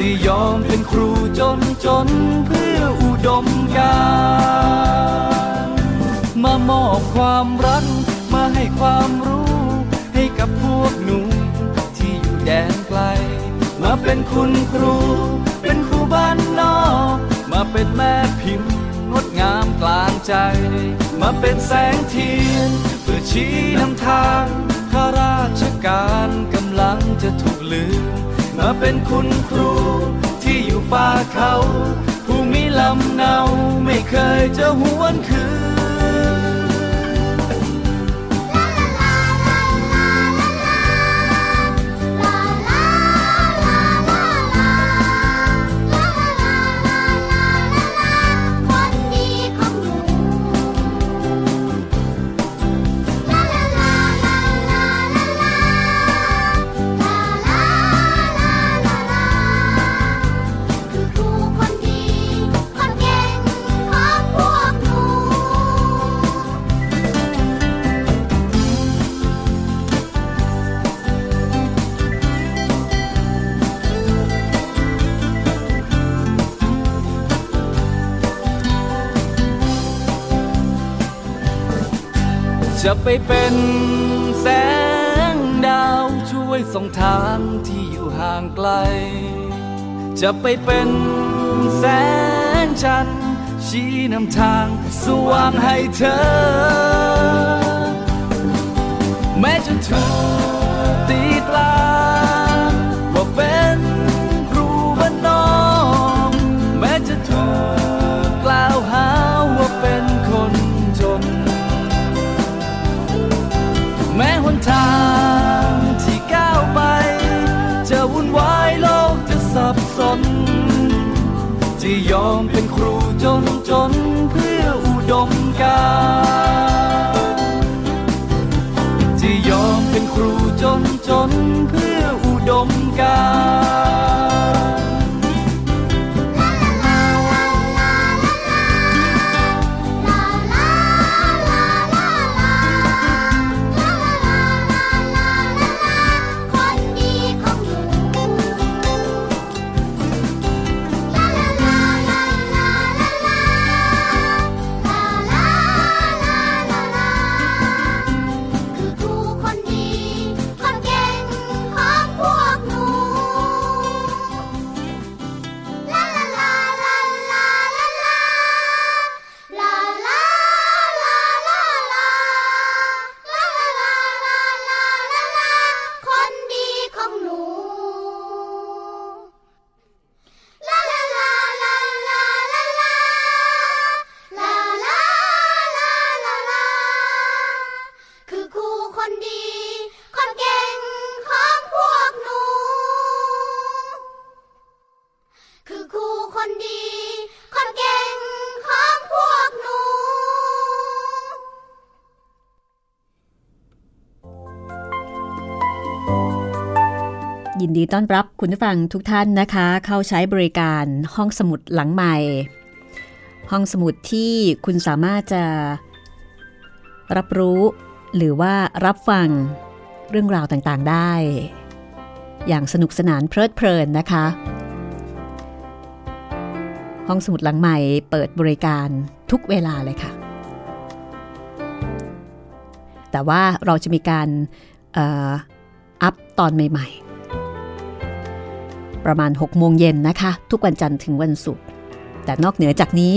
จะยอมเป็นครูจนจนเพื่ออุดมการมามอบความรักมาให้ความรู้ให้กับพวกหนูที่อยู่แดนไกล มาเป็นคุณครู เป็นครูบ้านนอก มาเป็นแม่พิมพ์งดงามกลางใจ มาเป็นแสงเทียนเพื่อชี้นำทางข้าราชการกำลังจะถูกลืม มาเป็นคุณครู ที่อยู่ป่าเขาผู้มีลำเนาไม่เคยจะหวนคืน ไปเป็นแสงดาวช่วยส่องทางที่อยู่ห่างไกล จะไปเป็นแสงจันทร์ชี้นำทางสว่างให้เธอ จะยอมเป็นครูจนจนเพื่ออุดมการ ยินดีต้อนรับคุณผู้ฟังทุกท่านนะคะ เข้าใช้บริการห้องสมุดหลังใหม่ ห้องสมุดที่คุณสามารถจะ รับรู้ หรือว่ารับฟังเรื่องราวต่างๆได้ อย่างสนุกสนานเพลิดเพลินนะคะ ห้องสมุดหลังใหม่เปิดบริการทุกเวลาเลยค่ะ แต่ว่าเราจะมีการอัพตอนใหม่ ๆ ประมาณ 6 โมงเย็นนะคะ ทุกวันจันทร์ถึงวันศุกร์แต่นอกเหนือจากนี้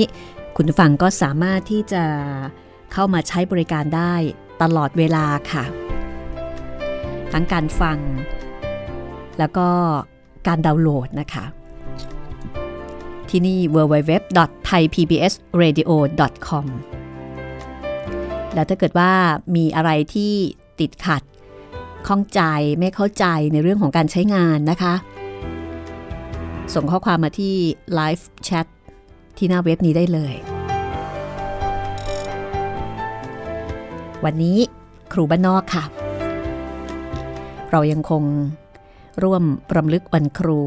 คุณผู้ฟังก็สามารถที่จะเข้ามาใช้บริการได้ตลอดเวลาค่ะ ทั้งการฟัง แล้วก็การดาวน์โหลดนะคะ ที่นี่ www.thaipbsradio.com แล้วถ้าเกิดว่ามีอะไรที่ติดขัดข้องใจไม่เข้าใจในเรื่องของการใช้งานนะคะ ส่งข้อความมาที่ Live Chat ที่หน้าเว็บนี้ได้เลย วันนี้ครูบ้านนอกค่ะ เรายังคงร่วมรำลึกวันครู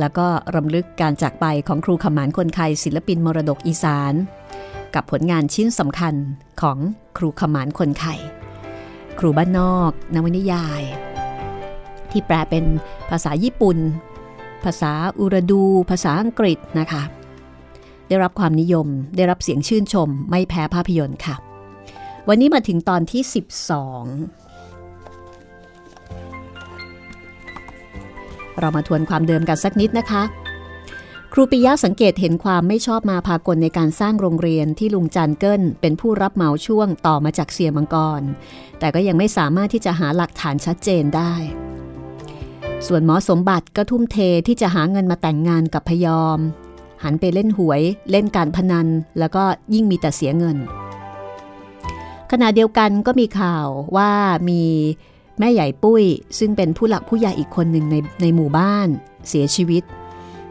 แล้วก็รำลึกการจากไปของครูขมานคนไทยศิลปินมรดกอีสาน กับผลงานชิ้นสำคัญของครูขมานคนไทยครูบ้านนอกนวนิยาย ที่แปลเป็นภาษาญี่ปุ่น ภาษาอุรดู ภาษาอังกฤษนะคะ ได้รับความนิยมได้รับเสียงชื่นชม ไม่แพ้ภาพยนตร์ค่ะ วันนี้มาถึงตอนที่ 12 เรามาทวนความเดิมกันสักนิดนะคะ ครูปิยะสังเกตเห็นความไม่ชอบมาพากลในการสร้างโรงเรียนที่ลุงจันเกิลเป็นผู้รับเหมาช่วงต่อมาจากเสียมังกร แต่ก็ยังไม่สามารถที่จะหาหลักฐานชัดเจนได้ ส่วนหมอสมบัติก็ทุ่มเทที่จะหาเงินมาแต่งงานกับพยอม หันไปเล่นหวย เล่นการพนัน แล้วก็ยิ่งมีแต่เสียเงิน ขณะเดียวกันก็มีข่าวว่ามีแม่ใหญ่ปุ้ย ซึ่งเป็นผู้หลักผู้ใหญ่อีกคนหนึ่งในในหมู่บ้าน เสียชีวิต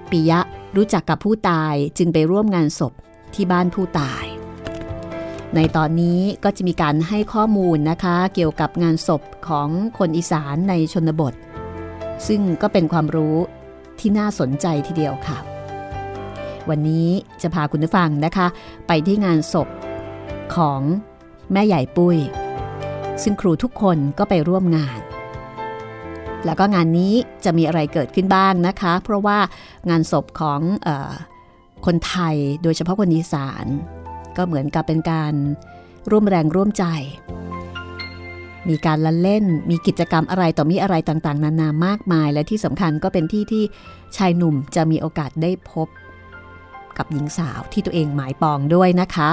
ปิยะรู้จักกับผู้ตายจึงไปร่วมงานศพที่บ้านผู้ตาย ในตอนนี้ก็จะมีการให้ข้อมูลนะคะ เกี่ยวกับงานศพของคนอีสานในชนบท ซึ่งก็เป็นความรู้ที่น่าสนใจทีเดียวค่ะ วันนี้จะพาคุณผู้ฟังนะคะ ไปที่งานศพของแม่ใหญ่ปุ้ย ซึ่งครูทุกคนก็ไปร่วมงาน แล้วก็งานนี้จะมีอะไรเกิดขึ้นบ้างนะคะ เพราะว่างานศพของออคนไทยโดยเฉพาะคนอีสาน ก็เหมือนกับเป็นการร่วมแรงร่วมใจ มีการละเล่น มีกิจกรรมอะไรต่อมีอะไรต่างๆ นานามากมาย และที่สำคัญก็เป็นที่ที่ชายหนุ่มจะมีโอกาสได้พบ กับหญิงสาวที่ตัวเองหมายปองด้วยนะคะ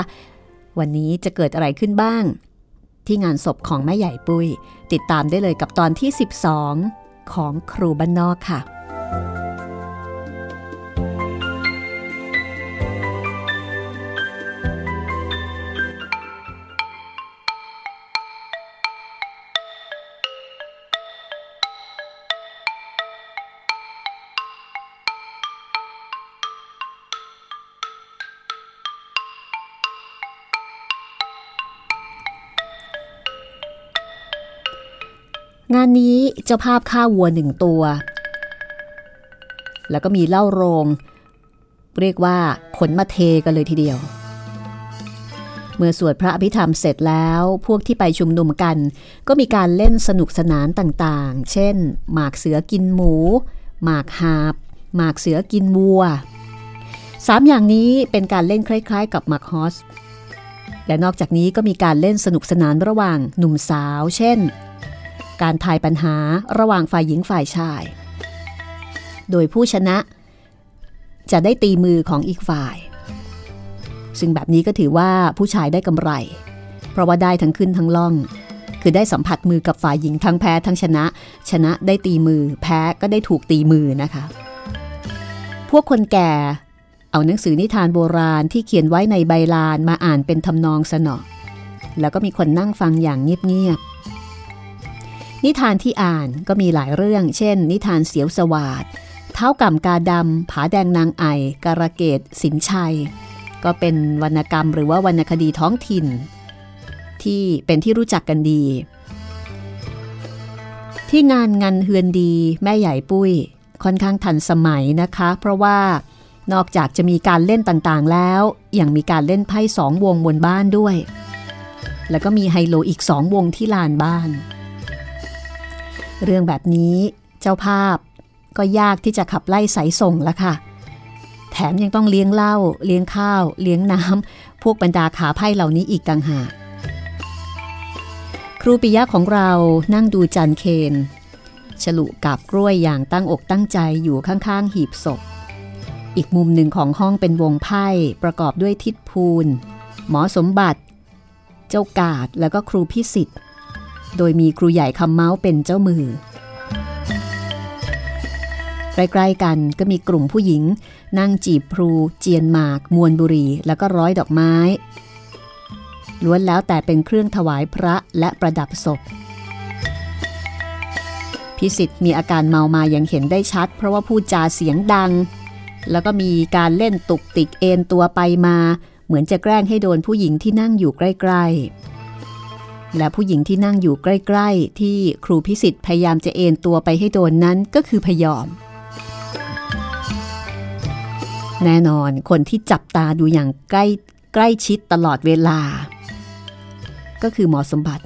วันนี้จะเกิดอะไรขึ้นบ้าง ที่งานศพของแม่ใหญ่ปุ้ย ติดตามได้เลยกับตอนที่ 12 ของครูบ้านนอกค่ะ งานนี้เจ้าภาพฆ่าวัวหนึ่งตัว แล้วก็มีเหล้าโรง เรียกว่าขนมาเทกันเลยทีเดียว เมื่อสวดพระอภิธรรมเสร็จแล้วพวกที่ไปชุมนุมกัน ก็มีการเล่นสนุกสนานต่างๆ เช่น หมากเสือกินหมู หมากหาบ หมากเสือกินวัวสามอย่างนี้เป็นการเล่นคล้าย ๆ กับหมากฮอสและนอกจากนี้ก็มีการเล่นสนุกสนานระหว่างหนุ่มสาว เช่น การทายปัญหาระหว่างฝ่ายหญิงฝ่ายชาย โดยผู้ชนะ จะได้ตีมือของอีกฝ่าย ซึ่งแบบนี้ก็ถือว่าผู้ชายได้กำไร เพราะว่าได้ทั้งขึ้นทั้งล่อง คือได้สัมผัสมือกับฝ่ายหญิงทั้งแพ้ทั้งชนะ ชนะได้ตีมือ แพ้ก็ได้ถูกตีมือนะคะ พวกคนแก่ เอาหนังสือนิทานโบราณที่เขียนไว้ในใบลานมาอ่านเป็นทำนองสนอแล้วก็มีคนนั่งฟังอย่างเงียบๆ นิทานที่อ่านก็มีหลายเรื่อง เช่น นิทานเสียวสวาดเท้ากำกาดำผาแดงนางไอการะเกดสินชัย ก็เป็นวรรณกรรมหรือว่าวรรณคดีท้องถิ่น ที่เป็นที่รู้จักกันดี ที่งานงานเฮือนดีแม่ใหญ่ปุ้ย ค่อนข้างทันสมัยนะคะ เพราะว่านอกจากจะมีการเล่นต่างๆแล้วยังมีการเล่นไพ่สองวงบนบ้านด้วย แล้วก็มีไฮโลอีกสองวงที่ลานบ้าน เรื่องแบบนี้เจ้าภาพก็ยากที่จะขับไล่สายส่งละค่ะ แถมยังต้องเลี้ยงเหล้าเลี้ยงข้าว เลี้ยงน้ำพวกบรรดาขาไพ่เหล่านี้อีกต่างหาก ครูปิยะของเรานั่งดูจันเคนฉลุกับกล้วยอย่างตั้งอกตั้งใจอยู่ข้างๆ หีบศพ อีกมุมหนึ่งของห้องเป็นวงไพ่ประกอบด้วยทิดภูลหมอสมบัติ เจ้ากาดแล้วก็ครูพิสิทธิ์ โดยมีครูใหญ่คำเมาส์เป็นเจ้ามือ ใกล้ๆกันก็มีกลุ่มผู้หญิง นั่งจีบพลูเจียนหมาก มวนบุรีแล้วก็ร้อยดอกไม้ ล้วนแล้วแต่เป็นเครื่องถวายพระและประดับศพพิสิทธิ์มีอาการเมามาอย่างเห็นได้ชัด เพราะว่าพูดจาเสียงดัง แล้วก็มีการเล่นตุกติกเอนตัวไปมา เหมือนจะแกล้งให้โดนผู้หญิงที่นั่งอยู่ใกล้ๆ และผู้หญิงที่นั่งอยู่ใกล้ ๆ ที่ครูพิสิทธิ์พยายามจะเอนตัวไปให้โดนนั้นก็คือพยอม แน่นอนคนที่จับตาดูอย่างใกล้ใกล้ชิดตลอดเวลา ก็คือหมอสมบัติ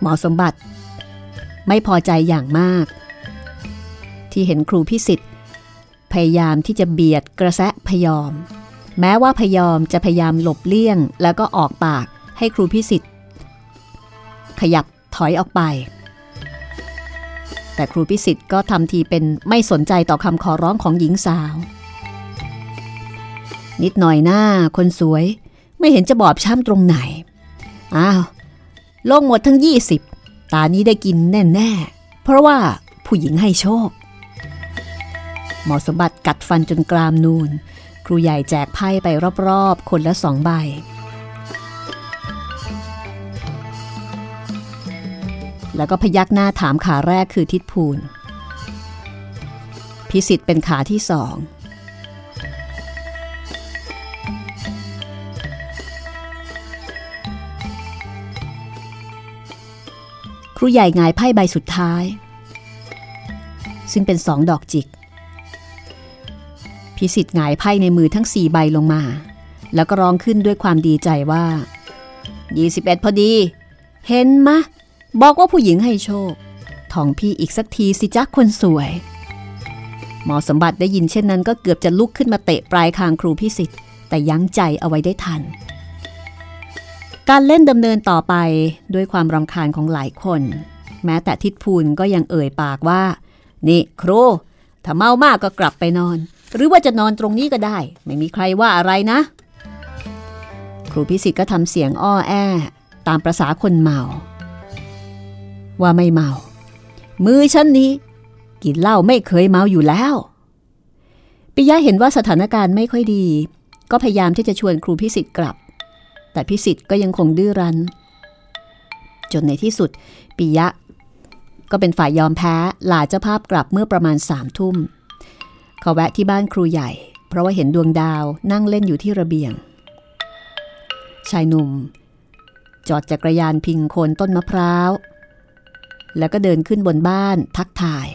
หมอสมบัติ ไม่พอใจอย่างมาก ที่เห็นครูพิสิทธิ์พยายามที่จะเบียดกระแสะพยอม แม้ว่าพยอมจะพยายามหลบเลี่ยง แล้วก็ออกปากให้ครูพิสิทธิ์ขยับถอยออกไป แต่ครูพิสิทธิ์ก็ทำทีเป็นไม่สนใจต่อคำขอร้องของหญิงสาว นิดหน่อยหน้าคนสวย ไม่เห็นจะบอบช้ำตรงไหน อ้าว ลงหมดทั้ง 20 ตานี้ได้กินแน่ ๆ เพราะว่าผู้หญิงให้โชค หมอสมบัติกัดฟันจนกรามนูน ครูใหญ่แจกไพ่ไปรอบๆ คนละสองใบ แล้วก็พยักหน้าถามขาแรกคือทิดภูลพิสิทธิ์เป็นขาที่สอง ครูใหญ่งายไพ่ใบสุดท้ายซึ่งเป็นสองดอกจิก พิสิทธิ์หงายไพ่ในมือทั้งสี่ใบลงมา แล้วก็ร้องขึ้นด้วยความดีใจว่า 21 พอดี เห็นมะ บอกว่าผู้หญิงให้โชคทองพี่อีกสักทีสิจ๊ะคนสวย หมอสมบัติได้ยินเช่นนั้นก็เกือบจะลุกขึ้นมาเตะปลายคางครูพิสิทธิ์แต่ยั้งใจเอาไว้ได้ทัน การเล่นดำเนินต่อไปด้วยความรำคาญของหลายคน แม้แต่ทิดพูนก็ยังเอ่ยปากว่า นี่ครูถ้าเมามากก็กลับไปนอน หรือว่าจะนอนตรงนี้ก็ได้ ไม่มีใครว่าอะไรนะ ครูพิสิทธิ์ก็ทำเสียงอ้อแอ ตามประษาคนเมา ว่าไม่เมา มือฉันนี้ กินเหล้าไม่เคยเมาอยู่แล้วปิยะเห็นว่าสถานการณ์ไม่ค่อยดี ก็พยายามที่จะชวนครูพิสิทธิ์กลับ แต่พิสิทธ์ก็ยังคงดื้อรั้น จนในที่สุดปิยะ ก็เป็นฝ่ายยอมแพ้ลาเจ้าภาพกลับเมื่อประมาณสามทุ่มเขาแวะที่บ้านครูใหญ่ เพราะว่าเห็นดวงดาวนั่งเล่นอยู่ที่ระเบียง ชายหนุ่ม จอดจักรยานพิงโคนต้นมะพร้าว แล้วก็เดินขึ้นบนบ้านทักทาย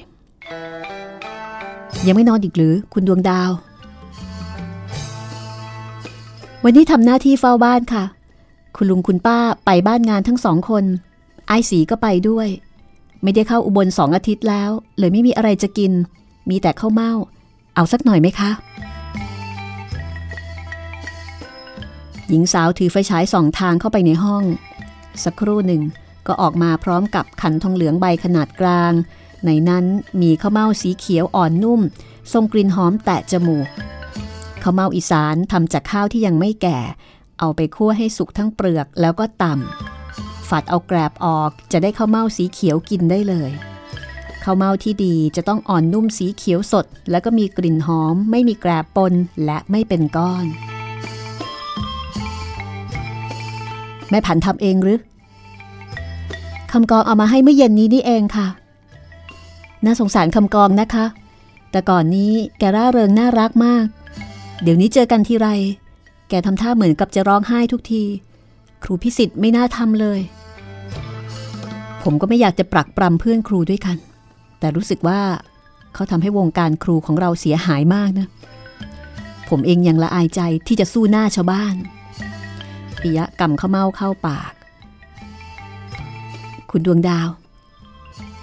ยังไม่นอนอีกหรือคุณดวงดาว วันนี้ทำหน้าที่เฝ้าบ้านค่ะ คุณลุงคุณป้าไปบ้านงานทั้งสองคน ไอ้สีก็ไปด้วย ไม่ได้เข้าอุบลสองอาทิตย์แล้ว เลยไม่มีอะไรจะกิน มีแต่ข้าวเม่า เอาสักหน่อยไหมคะ หญิงสาวถือไฟฉายสองทางเข้าไปในห้อง สักครู่หนึ่งก็ออกมาพร้อมกับขันทองเหลืองใบขนาดกลาง ในนั้นมีข้าวเม่าสีเขียวอ่อนนุ่มทรงกลิ่นหอมแตะจมูก ข้าวเม่าอีสานทำจากข้าวที่ยังไม่แก่ เอาไปคั่วให้สุกทั้งเปลือกแล้วก็ตำฝัดเอาแกรบออกจะได้ข้าวเม่าสีเขียวกินได้เลยข้าวเม่าที่ดีจะต้องอ่อนนุ่มสีเขียวสด แล้วก็มีกลิ่นหอม ไม่มีแกรบปนและไม่เป็นก้อน แม่ผันทำเองหรือคำกองเอามาให้เมื่อเย็นนี้นี่เองค่ะ น่าสงสารคำกองนะคะ แต่ก่อนนี้แกร่าเริงน่ารักมาก เดี๋ยวนี้เจอกันทีไร แกทำท่าเหมือนกับจะร้องไห้ทุกที ครูพิสิทธิ์ไม่น่าทำเลย ผมก็ไม่อยากจะปรักปรำเพื่อนครูด้วยกัน แต่รู้สึกว่าเขาทำให้วงการครูของเราเสียหายมากนะ ผมเองยังละอายใจที่จะสู้หน้าชาวบ้าน ปิยะกำข้าเมาเข้าปาก คุณดวงดาว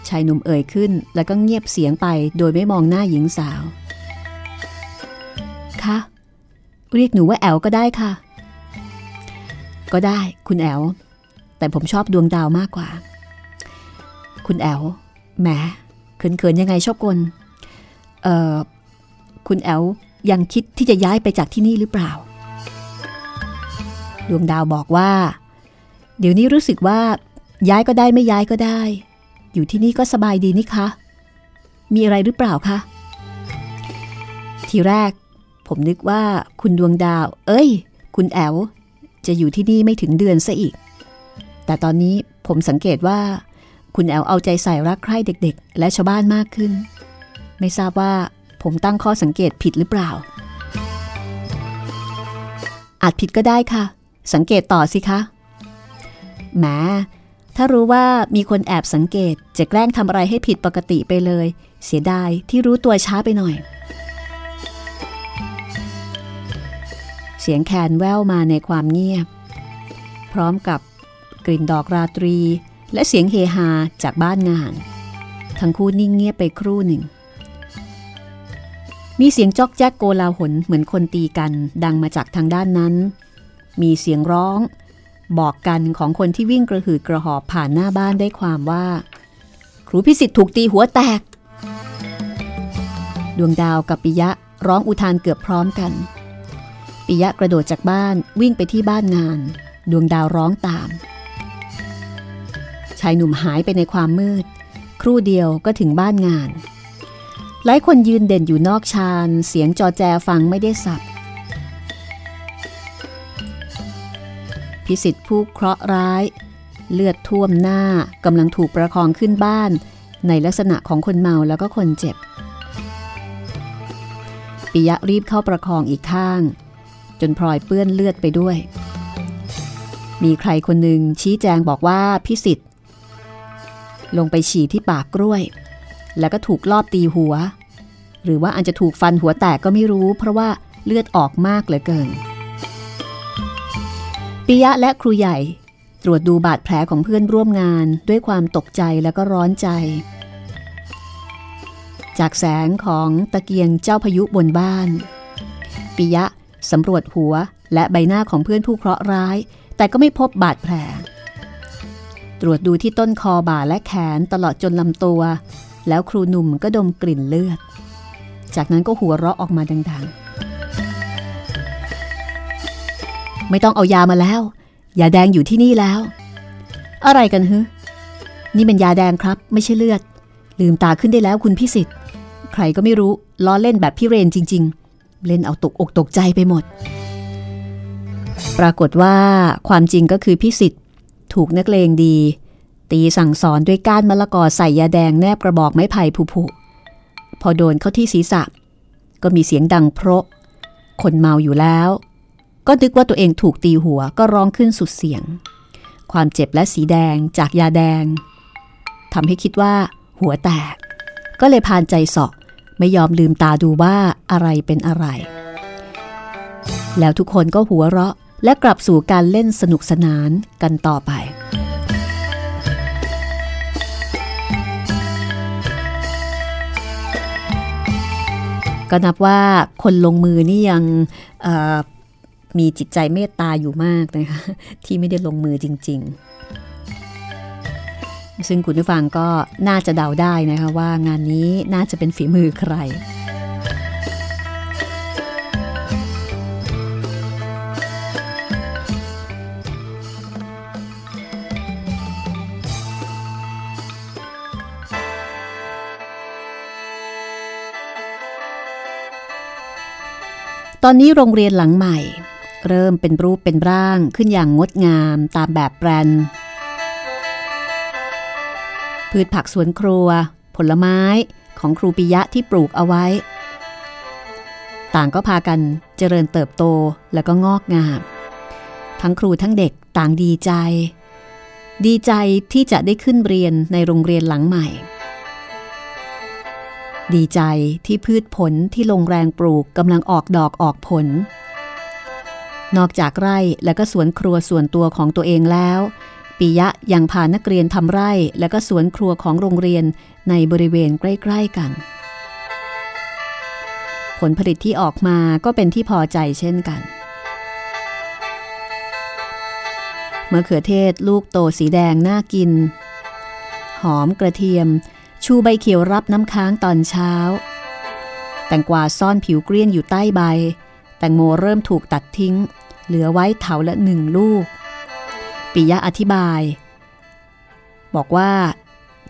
ชายหนุ่มเอ่ยขึ้นแล้วก็เงียบเสียงไปโดยไม่มองหน้าหญิงสาว คะ เรียกหนูว่าแอลก็ได้ค่ะ ก็ได้คุณแอลแต่ผมชอบดวงดาวมากกว่า คุณแอลแหมเขินๆยังไงชอบกลเอ่อคุณแอลยังคิดที่จะย้ายไปจากที่นี่หรือเปล่า ดวงดาวบอกว่า เดี๋ยวนี้รู้สึกว่า ย้ายก็ได้ไม่ย้ายก็ได้ อยู่ที่นี่ก็สบายดีนี่คะ มีอะไรหรือเปล่าคะ ทีแรก ผมนึกว่าคุณดวงดาว เอ้ย คุณแอลจะอยู่ที่นี่ไม่ถึงเดือนซะอีก แต่ตอนนี้ผมสังเกตว่า คุณแอลเอาใจใส่รักใคร่เด็ก ๆ และชาวบ้านมากขึ้น ไม่ทราบว่าผมตั้งข้อสังเกตผิดหรือเปล่า อาจผิดก็ได้ค่ะ สังเกตต่อสิคะแหมถ้ารู้ว่ามีคนแอบสังเกตจะแกล้งทำอะไรให้ผิดปกติไปเลย เสียดายที่รู้ตัวช้าไปหน่อย เสียงแคนแว่วมาในความเงียบ พร้อมกับกลิ่นดอกราตรี และเสียงเฮฮาจากบ้านงาน ทั้งคู่นิ่งเงียบไปครู่หนึ่ง มีเสียงจอกแจ๊กโกลาหลเหมือนคนตีกันดังมาจากทางด้านนั้น มีเสียงร้อง บอกกันของคนที่วิ่งกระหืดกระหอบผ่านหน้าบ้านได้ความว่า ครูพิสิทธิ์ถูกตีหัวแตก ดวงดาวกับปิยะร้องอุทานเกือบพร้อมกัน ปิยะกระโดดจากบ้านวิ่งไปที่บ้านงาน ดวงดาวร้องตาม ชายหนุ่มหายไปในความมืด ครู่เดียวก็ถึงบ้านงาน หลายคนยืนเด่นอยู่นอกชานเสียงจอแจฟังไม่ได้สับพิสิทธิ์ผู้เคราะห์ร้าย เลือดท่วมหน้ากำลังถูกประคองขึ้นบ้าน ในลักษณะของคนเมาแล้วก็คนเจ็บปิยะรีบเข้าประคองอีกข้าง จนพลอยเปื้อนเลือดไปด้วย มีใครคนหนึ่งชี้แจงบอกว่าพิสิทธิ์ ลงไปฉี่ที่ปากกล้วย แล้วก็ถูกลอบตีหัว หรือว่าอาจจะถูกฟันหัวแตกก็ไม่รู้ เพราะว่าเลือดออกมากเหลือเกินปิยะและครูใหญ่ ตรวจดูบาดแผลของเพื่อนร่วมงานด้วยความตกใจแล้วก็ร้อนใจ จากแสงของตะเกียงเจ้าพายุบนบ้านปิยะ สำรวจหัวและใบหน้าของเพื่อนผู้เคราะห์ร้าย แต่ก็ไม่พบบาดแผล ตรวจดูที่ต้นคอบ่าและแขนตลอดจนลำตัว แล้วครูหนุ่มก็ดมกลิ่นเลือด จากนั้นก็หัวเราะออกมาดังๆ ไม่ต้องเอายามาแล้ว ยาแดงอยู่ที่นี่แล้ว อะไรกันฮึนี่เป็นยาแดงครับ ไม่ใช่เลือด ลืมตาขึ้นได้แล้วคุณพิสิทธิ์ ใครก็ไม่รู้ล้อเล่นแบบพี่เรนจริง ๆ เล่นเอาตกอกตกใจไปหมด ปรากฏว่าความจริงก็คือพิสิทธิ์ถูกนักเลงดี ตีสั่งสอนด้วยก้านมะละกอใส่ยาแดงแนบกระบอกไม้ไผ่ผุๆพอโดนเข้าที่ศีรษะ ก็มีเสียงดังเพราะ คนเมาอยู่แล้ว ก็นึกว่าตัวเองถูกตีหัวก็ร้องขึ้นสุดเสียง ความเจ็บและสีแดงจากยาแดงทำให้คิดว่า หัวแตก ก็เลยพานใจสาะ ไม่ยอมลืมตาดูว่าอะไรเป็นอะไร แล้วทุกคนก็หัวเราะและกลับสู่การเล่นสนุกสนานกันต่อไป ก็นับว่าคนลงมือนี่ยังมีจิตใจเมตตาอยู่มากนะคะที่ไม่ได้ลงมือจริง ๆ ซึ่งคุณผู้ฟังก็น่าจะเดาได้นะคะว่างานนี้น่าจะเป็นฝีมือใคร ตอนนี้โรงเรียนหลังใหม่ เริ่มเป็นรูปเป็นร่างขึ้นอย่างงดงามตามแบบแปรนด์ พืชผักสวนครัว ผลไม้ของครูปิยะที่ปลูกเอาไว้ ต่างก็พากันเจริญเติบโตแล้วก็งอกงาม ทั้งครูทั้งเด็กต่างดีใจ ดีใจที่จะได้ขึ้นเรียนในโรงเรียนหลังใหม่ ดีใจที่พืชผลที่ลงแรงปลูกกำลังออกดอกออกผล นอกจากไร่และก็สวนครัวส่วนตัวของตัวเองแล้ว ปิยะยังพานักเรียนทำไร่ และก็สวนครัวของโรงเรียนในบริเวณใกล้ ๆกัน ผลผลิตที่ออกมาก็เป็นที่พอใจเช่นกันมะเขือเทศลูกโตสีแดงน่ากิน หอมกระเทียม ชูใบเขียวรับน้ำค้างตอนเช้า แตงกวาซ่อนผิวเกลี้ยงอยู่ใต้ใบ แตงโมเริ่มถูกตัดทิ้ง เหลือไว้เถาละหนึ่งลูก ปิยะอธิบาย บอกว่า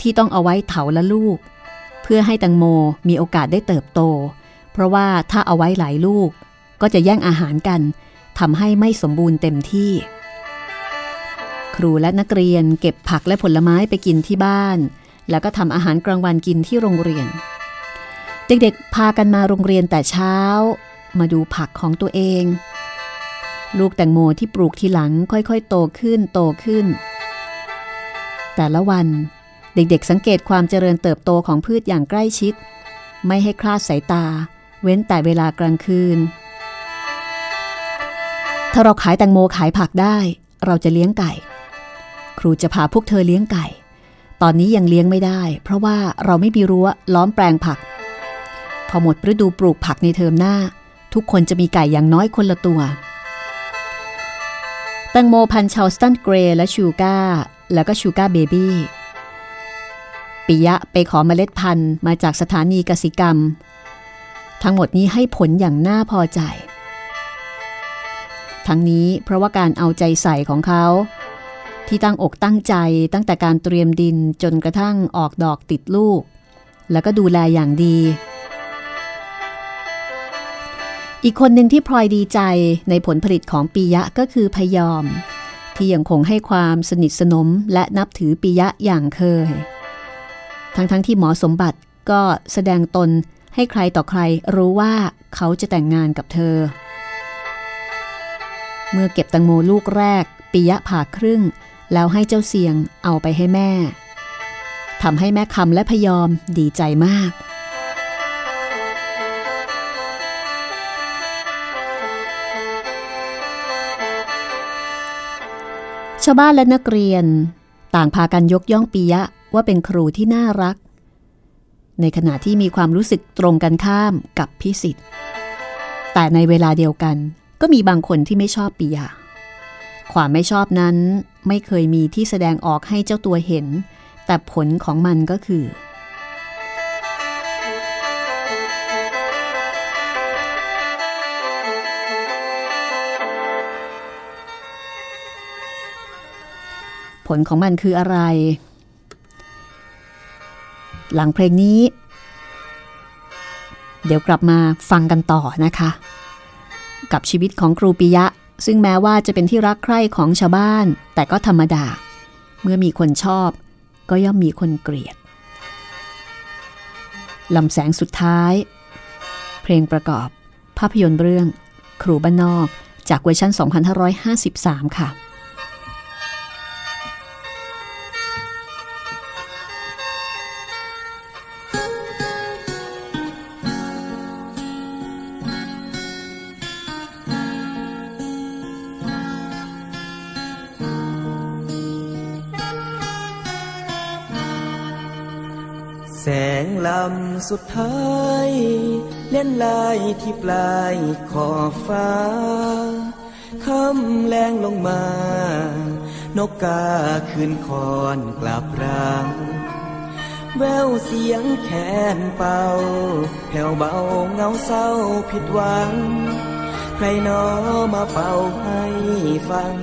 ที่ต้องเอาไว้เถาละลูก เพื่อให้แตงโมมีโอกาสได้เติบโต เพราะว่าถ้าเอาไว้หลายลูก ก็จะแย่งอาหารกันทำให้ไม่สมบูรณ์เต็มที่ ครูและนักเรียนเก็บผักและผลไม้ไปกินที่บ้าน แล้วก็ทำอาหารกลางวันกินที่โรงเรียน เด็กๆพากันมาโรงเรียนแต่เช้า มาดูผักของตัวเอง ลูกแตงโมที่ปลูกทีหลังค่อยๆ โตขึ้นโตขึ้น แต่ละวันเด็กๆสังเกตความเจริญเติบโตของพืชอย่างใกล้ชิด ไม่ให้คลาดสายตา เว้นแต่เวลากลางคืน ถ้าเราขายแตงโมขายผักได้ เราจะเลี้ยงไก่ ครูจะพาพวกเธอเลี้ยงไก่ ตอนนี้ยังเลี้ยงไม่ได้ เพราะว่าเราไม่มีรั้วล้อมแปลงผัก พอหมดฤดูปลูกผักในเทอมหน้า ทุกคนจะมีไก่อย่างน้อยคนละตัว แตงโมพันชาลสตันเกรย์และชูกาแล้วก็ชูกาเบบี้ปิยะไปขอเมล็ดพันธุ์มาจากสถานีกสิกรรม ทั้งหมดนี้ให้ผลอย่างน่าพอใจ ทั้งนี้เพราะว่าการเอาใจใส่ของเขา ที่ตั้งอกตั้งใจตั้งแต่การเตรียมดินจนกระทั่งออกดอกติดลูก แล้วก็ดูแลอย่างดี อีกคนหนึ่งที่พลอยดีใจในผลผลิตของปียะก็คือพยอม ที่ยังคงให้ความสนิทสนมและนับถือปียะอย่างเคย ทั้งๆทที่หมอสมบัติก็แสดงตนให้ใครต่อใครรู้ว่าเขาจะแต่งงานกับเธอ เมื่อเก็บตังโมลูกแรกปียะผ่าครึ่ง แล้วให้เจ้าเสียงเอาไปให้แม่ทำให้แม่คำและพยอมดีใจมาก ชาวบ้านและนักเรียน ต่างพากันยกย่องปียะว่าเป็นครูที่น่ารัก ในขณะที่มีความรู้สึกตรงกันข้ามกับพิสิทธิ์ แต่ในเวลาเดียวกันก็มีบางคนที่ไม่ชอบปียะ ความไม่ชอบนั้นไม่เคยมีที่แสดงออกให้เจ้าตัวเห็น แต่ผลของมันก็คือ ผลของมันคืออะไร หลังเพลงนี้ เดี๋ยวกลับมาฟังกันต่อนะคะ กับชีวิตของครูปิยะ ซึ่งแม้ว่าจะเป็นที่รักใคร่ของชาวบ้าน แต่ก็ธรรมดา เมื่อมีคนชอบ ก็ย่อมมีคนเกลียดลำแสงสุดท้าย เพลงประกอบ ภาพยนตร์เรื่อง ครูบ้านนอกจากเวอร์ชัน 2553 ค่ะ ที่ปลายขอบฟ้าคำแรงลงมา นกกาคืนคอนกลับรัง แววเสียงแคนเป่า แผ่วเบาเงาเศร้าผิดหวัง ใครนอมาเป่าให้ฟัง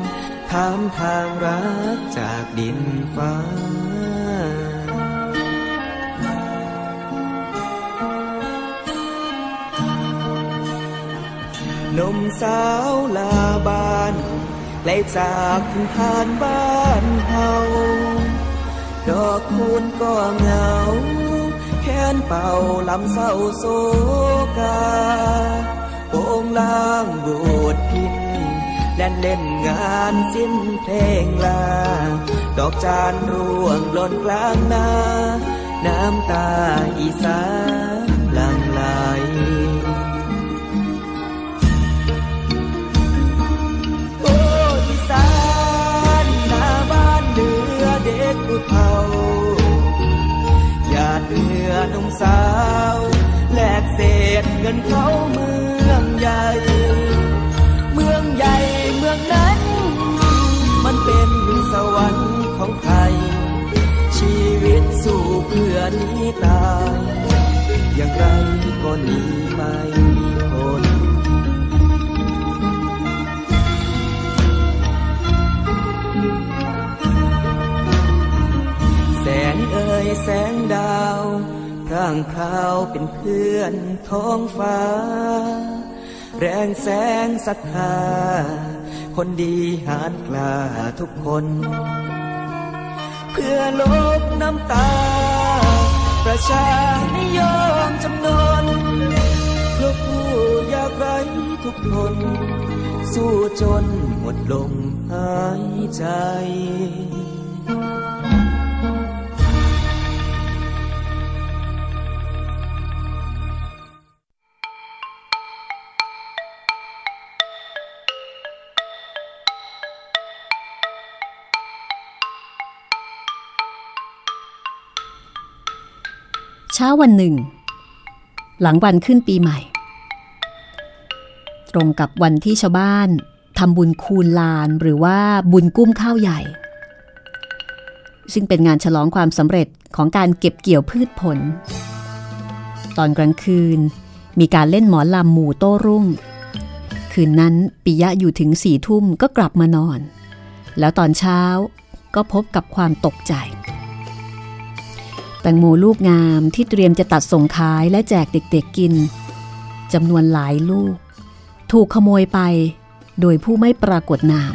ถามทางรักจากดินฟ้า นมสาวลาบานไกลจากถึงทานบ้านเฮาดอกคูณก็เหงา แค่นเป่าลำเศร้าโศกาโองลางบูดพินแล่นเล่นงานสิ้นเพลงลา ดอกจานร่วงหล่นกลางนา น้ำตาอีสานหลังไหล ษเงินเขาเมืองใหญ่ เมืองใหญ่เมืองนั้น มันเป็นสวรรค์ของใคร ชีวิตสู้เพื่อหนี้ตาย อย่างไรก็หนีไม่พ้นแสงเอ่ยแสงดาวร่างพราวเป็นเพื่อน ท้องฟ้า แรงแสงศรัทธา คนดีหานกล้าทุกคน เพื่อลบน้ำตา ประชานิยมจำนนเพื่อผู้ยากไร้ทุกคน สู้จนหมดลมหายใจ ช้าวันหนึ่ง หลังวันขึ้นปีใหม่ ตรงกับวันที่ชาวบ้านทำบุญคูณลานหรือว่าบุญกุ้มข้าวใหญ่ ซึ่งเป็นงานฉลองความสำเร็จของการเก็บเกี่ยวพืชผล ตอนกลางคืนมีการเล่นหมอลำหมู่โต้รุ่ง คืนนั้นปิยะอยู่ถึงสี่ทุ่มก็กลับมานอน แล้วตอนเช้าก็พบกับความตกใจ แตงโมลูกงามที่เตรียมจะตัดส่งขายและแจกเด็กๆกินจำนวนหลายลูก ถูกขโมยไป โดยผู้ไม่ปรากฏนาม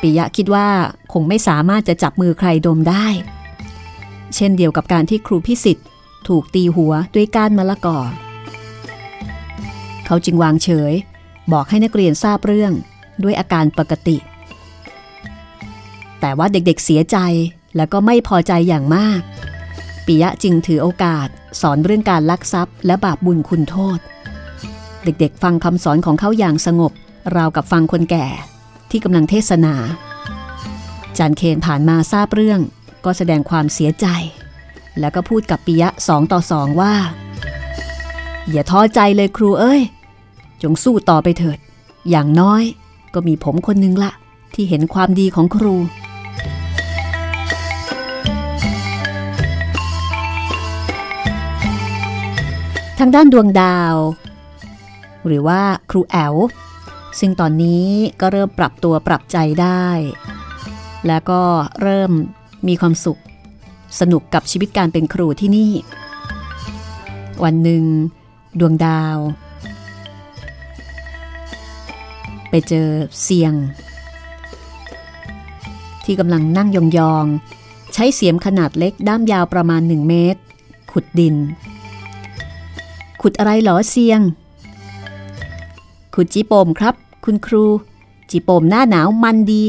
ปิยะคิดว่าคงไม่สามารถจะจับมือใครดมได้ เช่นเดียวกับการที่ครูพิสิทธิ์ถูกตีหัวด้วยก้านมะละกอ เขาจึงวางเฉย บอกให้นักเรียนทราบเรื่องด้วยอาการปกติ แต่ว่าเด็กๆเสียใจ และก็ไม่พอใจอย่างมาก ปิยะจึงถือโอกาสสอนเรื่องการลักทรัพย์ และบาปบุญคุณโทษ เด็กๆ ฟังคำสอนของเขาอย่างสงบ ราวกับฟังคนแก่ที่กำลังเทศนา จานเคนผ่านมาทราบเรื่อง ก็แสดงความเสียใจ แล้วก็พูดกับปิยะสองต่อสองว่า อย่าท้อใจเลยครูเอ้ย จงสู้ต่อไปเถิด อย่างน้อยก็มีผมคนนึงละที่เห็นความดีของครู ทางด้านดวงดาว หรือว่าครูแอลซึ่งตอนนี้ก็เริ่มปรับตัวปรับใจได้ แล้วก็เริ่มมีความสุข สนุกกับชีวิตการเป็นครูที่นี่ วันหนึ่ง ดวงดาว ไปเจอเสียง ที่กำลังนั่งยองๆ ใช้เสียมขนาดเล็กด้ามยาวประมาณ 1 เมตร ขุดดิน ขุดอะไรหรอเสียง ขุดจีโปมครับ คุณครู จีโปมหน้าหนาวมันดี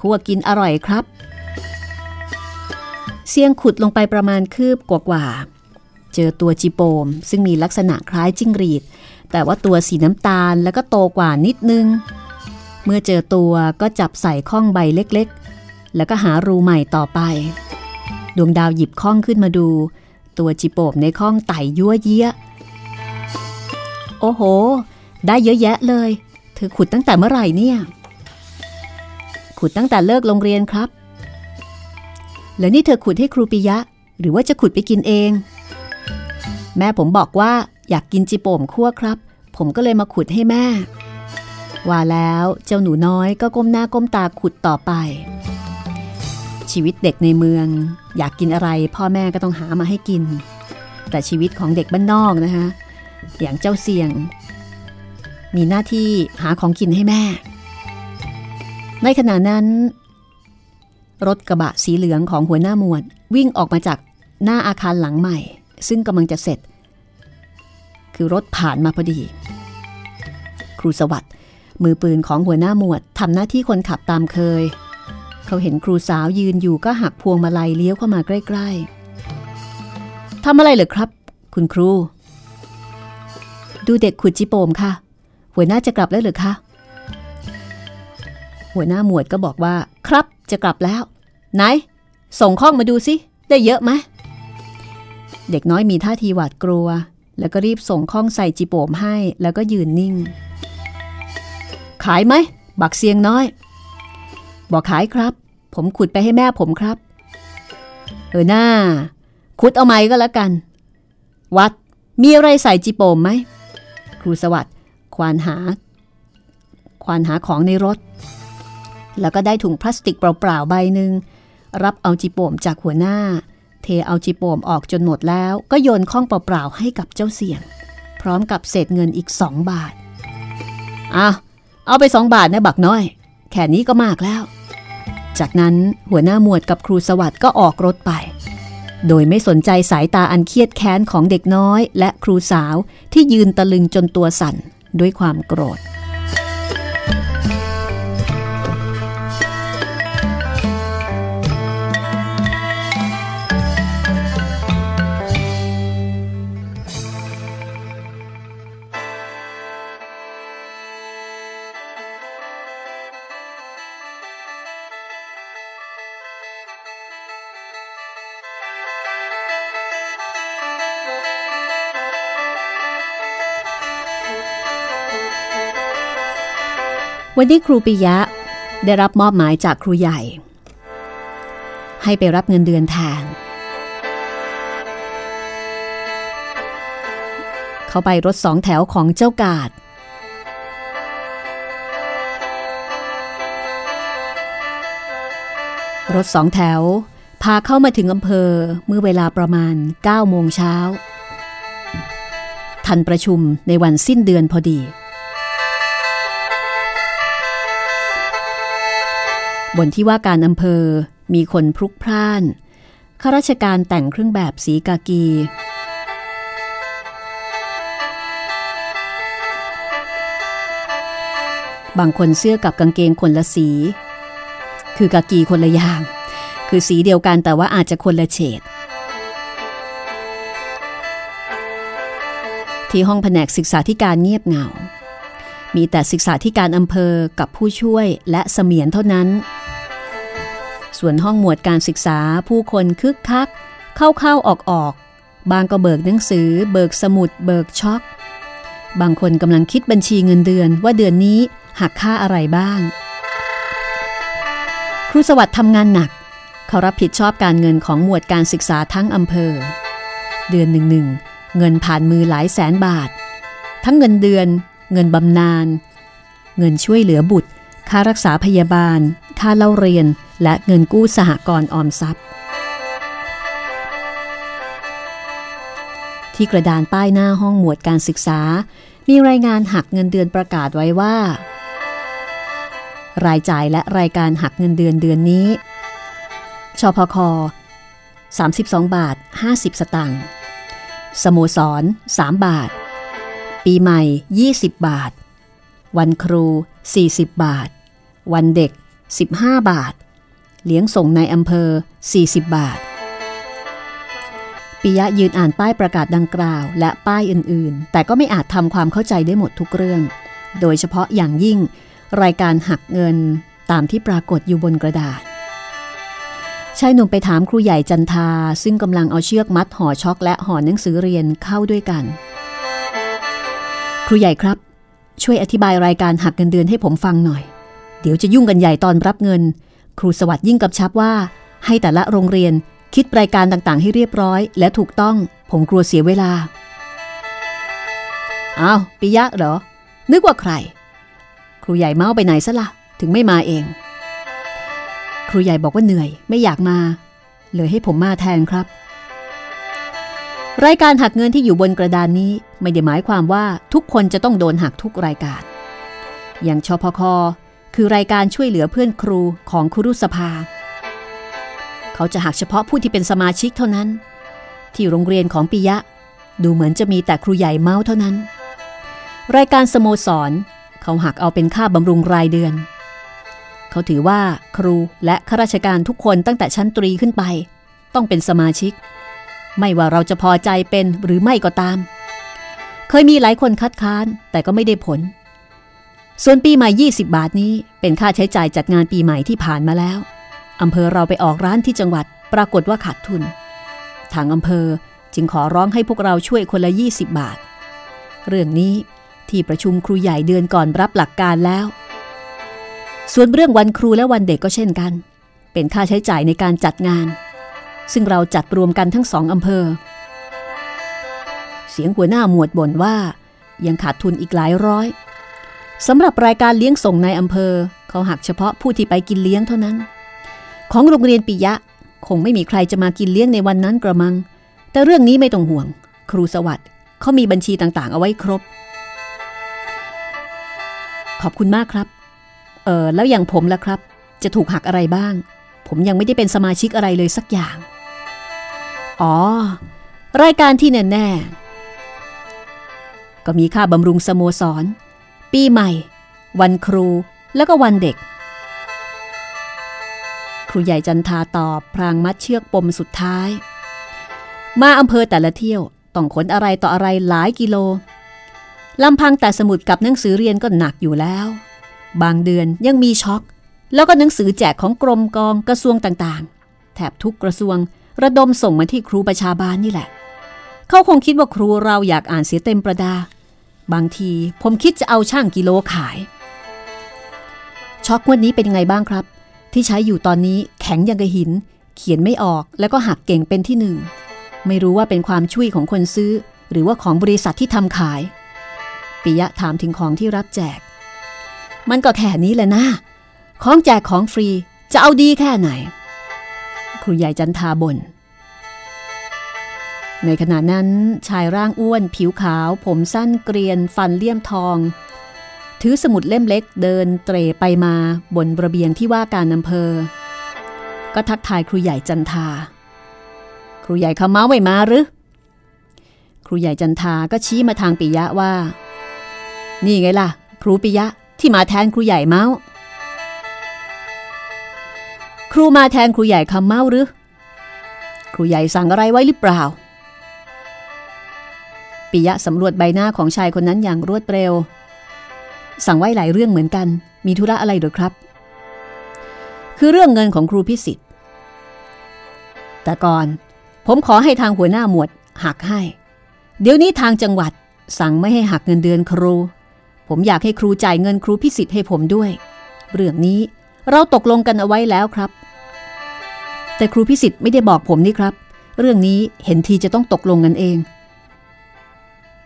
คั่วกินอร่อยครับเสียงขุดลงไปประมาณคืบกว่าๆเจอตัวจีโปม ซึ่งมีลักษณะคล้ายจิ้งหรีด แต่ว่าตัวสีน้ำตาลแล้วก็โตกว่านิดนึง เมื่อเจอตัวก็จับใส่ข้องใบเล็กๆ แล้วก็หารูใหม่ต่อไป ดวงดาวหยิบข้องขึ้นมาดู ตัวจีโปมในข้องไต่ยั่วเยี้ย อ้โห ได้เยอะแยะเลย เธอขุดตั้งแต่เมื่อไหร่เนี่ย ขุดตั้งแต่เลิกโรงเรียนครับ แล้วนี่เธอขุดให้ครูปิยะ หรือว่าจะขุดไปกินเอง แม่ผมบอกว่าอยากกินจิโป่มคั่วครับ ผมก็เลยมาขุดให้แม่ ว่าแล้วเจ้าหนูน้อยก็ก้มหน้าก้มตาขุดต่อไป ชีวิตเด็กในเมือง อยากกินอะไร พ่อแม่ก็ต้องหามาให้กิน แต่ชีวิตของเด็กบ้านนอกนะคะ อย่างเจ้าเสียง มีหน้าที่หาของกินให้แม่ ในขณะนั้น รถกระบะสีเหลืองของหัวหน้าหมวด วิ่งออกมาจากหน้าอาคารหลังใหม่ ซึ่งกำลังจะเสร็จ คือรถผ่านมาพอดี ครูสวัสด์มือปืนของหัวหน้าหมวดทำหน้าที่คนขับตามเคย เขาเห็นครูสาวยืนอยู่ก็หักพวงมาลัยเลี้ยวเข้ามาใกล้ ๆทำอะไรเหรอครับ คุณครู ดูเด็กขุดจิโปมค่ะ หัวหน้าจะกลับแล้วหรือคะหัวหน้าหมวดก็บอกว่า ครับจะกลับแล้ว ไหน ส่งข้องมาดูสิ ได้เยอะไหมเด็กน้อยมีท่าทีหวาดกลัว แล้วก็รีบส่งข้องใส่จิโปมให้ แล้วก็ยืนนิ่ง ขายไหม บักเสียงน้อย บอกขายครับ ผมขุดไปให้แม่ผมครับ เออหน้าขุดเอาไหมก็แล้วกัน วัดมีอะไรใส่จิโปมไหม รูสวัสด์ควานหา ควานหาของในรถ แล้วก็ได้ถุงพลาสติกเปล่าๆใบหนึ่งรับเอาจิโปมจากหัวหน้า เทเอาจิโปมออกจนหมดแล้ว ก็โยนข้องเปล่าๆให้กับเจ้าเสี่ยง พร้อมกับเศษเงินอีกสองบาทอะเอาไปสองบาทนะบักน้อย แค่นี้ก็มากแล้ว จากนั้นหัวหน้าหมวดกับครูสวัสด์ก็ออกรถไป โดยไม่สนใจสายตาอันเครียดแค้นของเด็กน้อย และครูสาวที่ยืนตะลึงจนตัวสั่นด้วยความโกรธ วันนี้ครูปิยะได้รับมอบหมายจากครูใหญ่ ให้ไปรับเงินเดือนแทนเขาไปรถสองแถวของเจ้ากาดรถสองแถว พาเข้ามาถึงอำเภอเมื่อเวลาประมาณ 9 โมงเช้า ทันประชุมในวันสิ้นเดือนพอดี บนที่ว่าการอำเภอมีคนพลุกพล่านข้าราชการแต่งเครื่องแบบสีกากี บางคนเสื้อกับกางเกงคนละสี คือกากีคนละอย่าง คือสีเดียวกันแต่ว่าอาจจะคนละเฉด ที่ห้องแผนกศึกษาธิการเงียบเหงา มีแต่ศึกษาธิการอำเภอกับผู้ช่วยและเสมียนเท่านั้น ส่วนห้องหมวดการศึกษาผู้คนคึกคัก เข้าๆออกๆบางก็เบิกหนังสือ เบิกสมุด เบิกช็อก บางคนกำลังคิดบัญชีเงินเดือนว่าเดือนนี้หักค่าอะไรบ้าง ครูสวัสดิ์ทำงานหนัก เขารับผิดชอบการเงินของหมวดการศึกษาทั้งอำเภอ เดือนหนึ่งหนึ่งเงินผ่านมือหลายแสนบาท ทั้งเงินเดือน เงินบำนาญเงินช่วยเหลือบุตร ค่ารักษาพยาบาล ค่าเล่าเรียน และเงินกู้สหกรณ์ออมทรัพย์ ที่กระดานป้ายหน้าห้องหมวดการศึกษา มีรายงานหักเงินเดือนประกาศไว้ว่า รายจ่ายและรายการหักเงินเดือนเดือนนี้ชพค 32 บาท 50 สตางค์สโมสร 3 บาท ปีใหม่ 20 บาท วันครู 40 บาท วันเด็ก 15 บาท เลี้ยงส่งในอำเภอ 40 บาท ปิยะยืนอ่านป้ายประกาศดังกล่าว และป้ายอื่นๆ แต่ก็ไม่อาจทำความเข้าใจได้หมดทุกเรื่อง โดยเฉพาะอย่างยิ่ง รายการหักเงินตามที่ปรากฏอยู่บนกระดาษชายหนุ่มไปถามครูใหญ่จันทา ซึ่งกำลังเอาเชือกมัดห่อช็อกและห่อหนังสือเรียนเข้าด้วยกัน ครูใหญ่ครับ ช่วยอธิบายรายการหักเงินเดือนให้ผมฟังหน่อย เดี๋ยวจะยุ่งกันใหญ่ตอนรับเงิน ครูสวัสดิ์ยิ่งกับชับว่า ให้แต่ละโรงเรียนคิดรายการต่างๆ ให้เรียบร้อย และถูกต้องผมกลัวเสียเวลาอ้าวปิยะเหรอ นึกว่าใคร ครูใหญ่เมาไปไหนซะละ่ะถึงไม่มาเอง ครูใหญ่บอกว่าเหนื่อยไม่อยากมา เลยให้ผมมาแทนครับ รายการหักเงินที่อยู่บนกระดานนี้ไม่ได้หมายความว่าทุกคนจะต้องโดนหักทุกรายการ อย่างชพค คือรายการช่วยเหลือเพื่อนครูของครุสภา เขาจะหักเฉพาะผู้ที่เป็นสมาชิกเท่านั้น ที่โรงเรียนของปิยะ ดูเหมือนจะมีแต่ครูใหญ่เมาส์เท่านั้น รายการสโมสร เขาหักเอาเป็นค่าบำรุงรายเดือน เขาถือว่าครูและข้าราชการทุกคนตั้งแต่ชั้นตรีขึ้นไป ต้องเป็นสมาชิก ไม่ว่าเราจะพอใจเป็นหรือไม่ก็ตาม เคยมีหลายคนคัดค้านแต่ก็ไม่ได้ผล ส่วนปีใหม่ 20 บาทนี้เป็นค่าใช้จ่ายจัดงานปีใหม่ที่ผ่านมาแล้วอำเภอเราไปออกร้านที่จังหวัดปรากฏว่าขาดทุน ทางอำเภอจึงขอร้องให้พวกเราช่วยคนละ 20 บาท เรื่องนี้ที่ประชุมครูใหญ่เดือนก่อนรับหลักการแล้ว ส่วนเรื่องวันครูและวันเด็กก็เช่นกัน เป็นค่าใช้จ่ายในการจัดงาน ซึ่งเราจัดรวมกันทั้งสองอำเภอ เสียงหัวหน้าหมวดบ่นว่า ยังขาดทุนอีกหลายร้อย สำหรับรายการเลี้ยงส่งในอำเภอ เขาหักเฉพาะผู้ที่ไปกินเลี้ยงเท่านั้น ของโรงเรียนปิยะ คงไม่มีใครจะมากินเลี้ยงในวันนั้นกระมัง แต่เรื่องนี้ไม่ต้องห่วง ครูสวัสด์เขามีบัญชีต่างๆ เอาไว้ครบ ขอบคุณมากครับ เออแล้วอย่างผมล่ะครับ จะถูกหักอะไรบ้าง ผมยังไม่ได้เป็นสมาชิกอะไรเลยสักอย่าง อ๋อ รายการที่แน่ๆก็มีค่าบำรุงสโมสร ปีใหม่ วันครูแล้วก็วันเด็ก ครูใหญ่จันทาตอบพรางมัดเชือกปมสุดท้าย มาอำเภอแต่ละเที่ยวต้องขนอะไรต่ออะไรหลายกิโลลำพังแต่สมุดกับหนังสือเรียนก็หนักอยู่แล้ว บางเดือนยังมีช็อก แล้วก็หนังสือแจกของกรมกองกระทรวงต่างๆ แถบทุกกระทรวงระดมส่งมาที่ครูประชาบาลนี่แหละ เขาคงคิดว่าครูเราอยากอ่านเสียเต็มประดา บางทีผมคิดจะเอาช่างกิโลขาย ช็อกวันนี้เป็นยังไงบ้างครับ ที่ใช้อยู่ตอนนี้แข็งยังกระหิน เขียนไม่ออกแล้วก็หักเก่งเป็นที่หนึ่ง ไม่รู้ว่าเป็นความช่วยของคนซื้อ หรือว่าของบริษัทที่ทำขายปิยะถามถึงของที่รับแจก มันก็แค่นี้แหละนะ ของแจกของฟรีจะเอาดีแค่ไหน ครูใหญ่จันทาบน่น ในขณะนั้นชายร่างอ้วน ผิวขาว ผมสั้นเกรียน ฟันเลี่ยมทอง ถือสมุดเล่มเล็กเดินเตรไปมาบนระเบียงที่ว่าการอำเภอ ก็ทักทายครูใหญ่จันทา ครูใหญ่ขม้าไม่มาหรือ ครูใหญ่จันทาก็ชี้มาทางปิยะว่า นี่ไงล่ะ ครูปิยะที่มาแทนครูใหญ่เมาส์ครูมาแทนครูใหญ่คำเมาหรือ ครูใหญ่สั่งอะไรไว้หรือเปล่า ปิยะสำรวจใบหน้าของชายคนนั้นอย่างรวดเร็ว สั่งไว้หลายเรื่องเหมือนกัน มีธุระอะไรหรือครับ คือเรื่องเงินของครูพิสิทธิ์ แต่ก่อน ผมขอให้ทางหัวหน้าหมวดหักให้ เดี๋ยวนี้ทางจังหวัดสั่งไม่ให้หักเงินเดือนครู ผมอยากให้ครูจ่ายเงินครูพิสิทธิ์ให้ผมด้วย เรื่องนี้เราตกลงกันเอาไว้แล้วครับ แต่ครูพิสิทธิ์ไม่ได้บอกผมนี่ครับ เรื่องนี้เห็นทีจะต้องตกลงกันเอง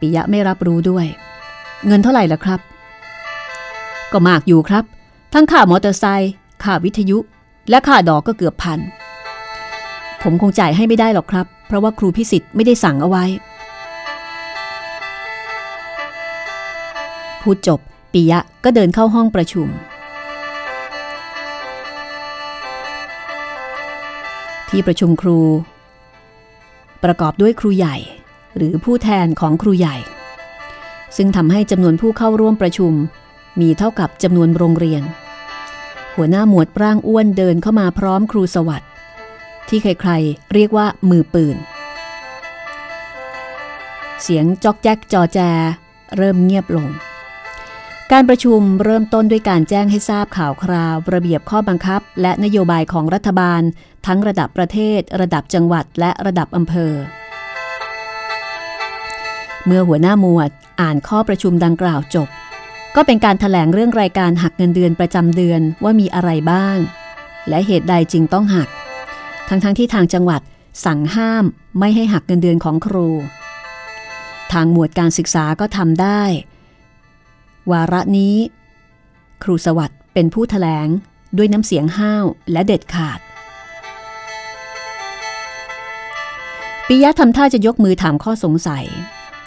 ปิยะไม่รับรู้ด้วย เงินเท่าไหร่ล่ะครับ ก็มากอยู่ครับ ทั้งค่ามอเตอร์ไซค์ค่าวิทยุ และค่าดอกก็เกือบพัน ผมคงจ่ายให้ไม่ได้หรอกครับ เพราะว่าครูพิสิทธิ์ไม่ได้สั่งเอาไว้ พูดจบปิยะก็เดินเข้าห้องประชุม ที่ประชุมครู ประกอบด้วยครูใหญ่ หรือผู้แทนของครูใหญ่ ซึ่งทำให้จำนวนผู้เข้าร่วมประชุม มีเท่ากับจำนวนโรงเรียน หัวหน้าหมวดร่างอ้วนเดินเข้ามาพร้อมครูสวัสด์ที่ใครๆ เรียกว่ามือปืน เสียงจอกแจ๊กจอแจ เริ่มเงียบลง การประชุมเริ่มต้นด้วยการแจ้งให้ทราบข่าวคราว ระเบียบข้อบังคับ และนโยบายของรัฐบาล ทั้งระดับประเทศ ระดับจังหวัดและระดับอำเภอ เมื่อหัวหน้าหมวดอ่านข้อประชุมดังกล่าวจบ ก็เป็นการถแถลงเรื่องรายการหักเงินเดือนประจำเดือนว่ามีอะไรบ้าง และเหตุใดจึงต้องหัก ทั้งๆทที่ทางจังหวัดสั่งห้ามไม่ให้หักเงินเดือนของครู ทางหมวดการศึกษาก็ทำได้ วาระนี้ ครูสวัสด์เป็นผู้ถแถลงด้วยน้ำเสียงห้าวและเด็ดขาดปิยะทำท่าจะยกมือถามข้อสงสัย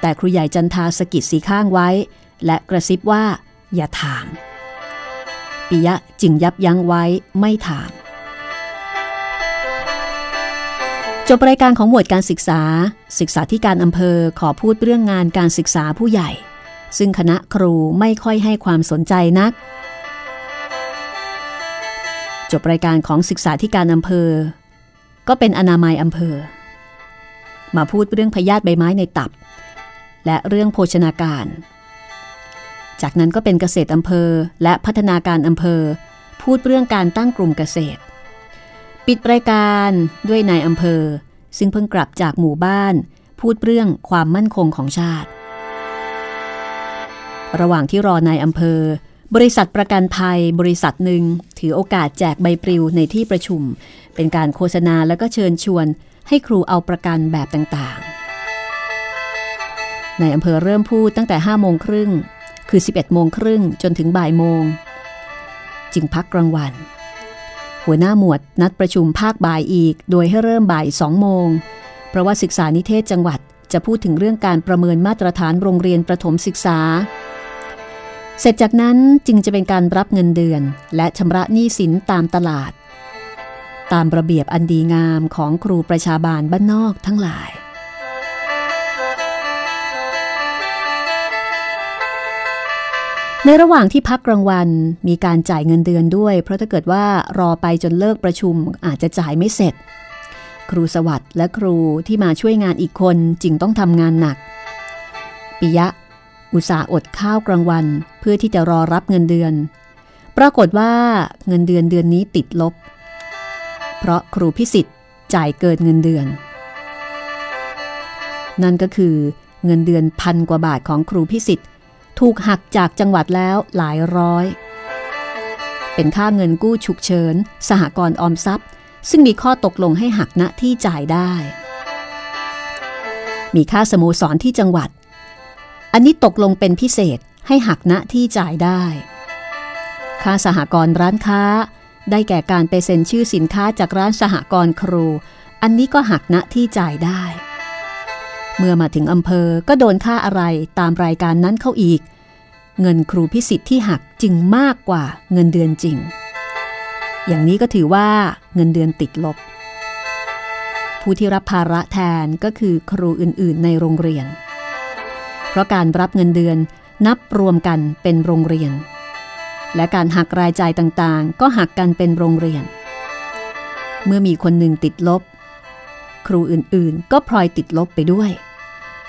แต่ครูใหญ่จันทาสกิดสีข้างไว้ และกระซิบว่า อย่าถาม ปิยะจึงยับยั้งไว้ไม่ถาม จบรายการของหมวดการศึกษา ศึกษาที่การอำเภอขอพูดเรื่องงานการศึกษาผู้ใหญ่ ซึ่งคณะครูไม่ค่อยให้ความสนใจนัก จบรายการของศึกษาที่การอำเภอ ก็เป็นอนามัยอำเภอ มาพูดเรื่องพยาธิใบไม้ในตับ และเรื่องโภชนาการ จากนั้นก็เป็นเกษตรอำเภอและพัฒนาการอำเภอ พูดเรื่องการตั้งกลุ่มเกษตร ปิดรายการด้วยนายอำเภอ ซึ่งเพิ่งกลับจากหมู่บ้าน พูดเรื่องความมั่นคงของชาติ ระหว่างที่รอนายอำเภอ บริษัทประกันภัยบริษัทหนึ่งถือโอกาสแจกใบปลิวในที่ประชุม เป็นการโฆษณาแล้วก็เชิญชวนให้ครูเอาประกันแบบต่างๆ ในอำเภอเริ่มพูดตั้งแต่5โมงครึ่งคือ 11โมงครึ่งจนถึงบ่ายโมง จึงพักกลางวัน หัวหน้าหมวดนัดประชุมภาคบ่ายอีก โดยให้เริ่มบ่าย2โมง เพราะว่าศึกษานิเทศจังหวัดจะพูดถึงเรื่องการประเมินมาตรฐานโรงเรียนประถมศึกษา เสร็จจากนั้นจึงจะเป็นการรับเงินเดือน และชำระหนี้สินตามตลาด ตามระเบียบอันดีงามของครูประชาบาลบ้านนอกทั้งหลาย ในระหว่างที่พักกลางวันมีการจ่ายเงินเดือนด้วย เพราะถ้าเกิดว่ารอไปจนเลิกประชุมอาจจะจ่ายไม่เสร็จ ครูสวัสด์และครูที่มาช่วยงานอีกคนจึงต้องทำงานหนัก ปิยะ อุตส่าห์อดข้าวกลางวัน เพื่อที่จะรอรับเงินเดือน ปรากฏว่าเงินเดือนเดือนนี้ติดลบ เพราะครูพิสิทธิ์จ่ายเกินเงินเดือน นั่นก็คือเงินเดือนพันกว่าบาทของครูพิสิทธิ์ ถูกหักจากจังหวัดแล้วหลายร้อย เป็นค่าเงินกู้ฉุกเฉิน สหกรณ์ออมทรัพย์ ซึ่งมีข้อตกลงให้หักณที่จ่ายได้ มีค่าสโมสรที่จังหวัด อันนี้ตกลงเป็นพิเศษให้หักณที่จ่ายได้ ค่าสหกรณ์ร้านค้า ได้แก่การไปเซ็นชื่อสินค้าจากร้านสหกรณ์ครู อันนี้ก็หักณที่จ่ายได้ เมื่อมาถึงอำเภอก็โดนค่าอะไรตามรายการนั้นเข้าอีก เงินครูพิสิทธิ์ที่หักจึงมากกว่าเงินเดือนจริง อย่างนี้ก็ถือว่าเงินเดือนติดลบ ผู้ที่รับภาระแทนก็คือครูอื่นๆ ในโรงเรียน เพราะการรับเงินเดือนนับรวมกันเป็นโรงเรียน และการหักรายจ่ายต่างๆ ก็หักกันเป็นโรงเรียน เมื่อมีคนหนึ่งติดลบ ครูอื่นๆ ก็พลอยติดลบไปด้วย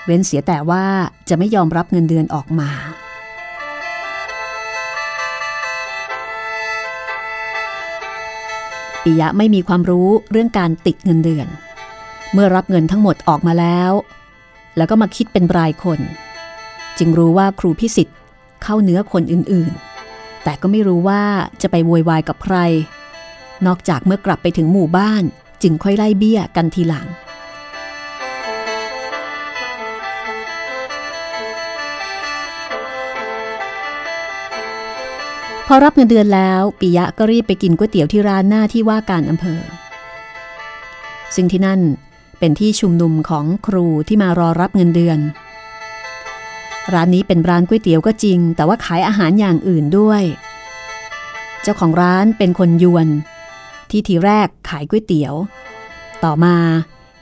เว้นเสียแต่ว่าจะไม่ยอมรับเงินเดือนออกมาปิยะไม่มีความรู้เรื่องการติดเงินเดือน เมื่อรับเงินทั้งหมดออกมาแล้ว แล้วก็มาคิดเป็นรายคน จึงรู้ว่าครูพิสิทธิ์เข้าเนื้อคนอื่นๆ แต่ก็ไม่รู้ว่าจะไปโวยวายกับใคร นอกจากเมื่อกลับไปถึงหมู่บ้าน จึงค่อยไล่เบี้ยกันทีหลัง พอรับเงินเดือนแล้วปิยะก็รีบไปกินก๋วยเตี๋ยวที่ร้านหน้าที่ว่าการอำเภอ ซึ่งที่นั่นเป็นที่ชุมนุมของครูที่มารอรับเงินเดือน ร้านนี้เป็นร้านก๋วยเตี๋ยวก็จริง แต่ว่าขายอาหารอย่างอื่นด้วย เจ้าของร้านเป็นคนยวน ที่ทีแรกขายก๋วยเตี๋ยว ต่อมา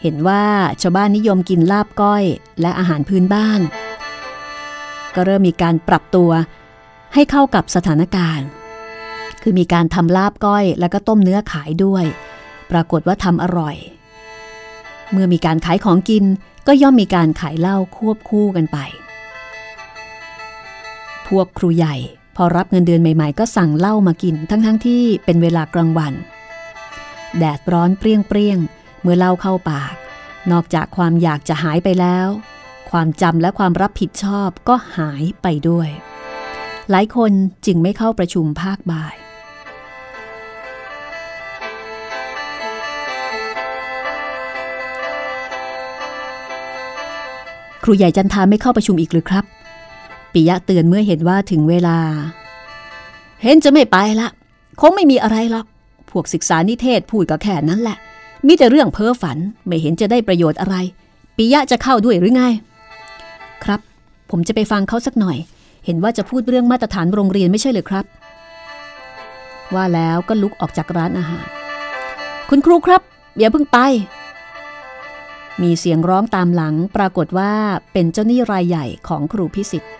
เห็นว่าชาวบ้านนิยมกินลาบก้อยและอาหารพื้นบ้าน ก็เริ่มมีการปรับตัวให้เข้ากับสถานการณ์ คือมีการทำลาบก้อยแล้วก็ต้มเนื้อขายด้วย ปรากฏว่าทำอร่อย เมื่อมีการขายของกินก็ย่อมมีการขายเหล้าควบคู่กันไป พวกครูใหญ่ พอรับเงินเดือนใหม่ ๆ ก็สั่งเหล้ามากินทั้งๆทที่เป็นเวลากลางวัน แดดร้อนเปรี้ยงๆเมื่อเล้าเข้าปาก นอกจากความอยากจะหายไปแล้ว ความจำและความรับผิดชอบก็หายไปด้วย หลายคนจึงไม่เข้าประชุมภาคบ่ายครูใหญ่จันทาไม่เข้าประชุมอีกหรือครับ ปิยะเตือนเมื่อเห็นว่าถึงเวลา เห็นจะไม่ไปละ คงไม่มีอะไรหรอก พวกศึกษานิเทศพูดก็แค่นั้นแหละ มีแต่เรื่องเพ้อฝันไม่เห็นจะได้ประโยชน์อะไร ปิยะจะเข้าด้วยหรือไง ครับ ผมจะไปฟังเขาสักหน่อย เห็นว่าจะพูดเรื่องมาตรฐานโรงเรียนไม่ใช่หรือครับ ว่าแล้วก็ลุกออกจากร้านอาหาร คุณครูครับ อย่าเพิ่งไป มีเสียงร้องตามหลังปรากฏว่าเป็นเจ้าหนี้รายใหญ่ของครูพิสิทธิ์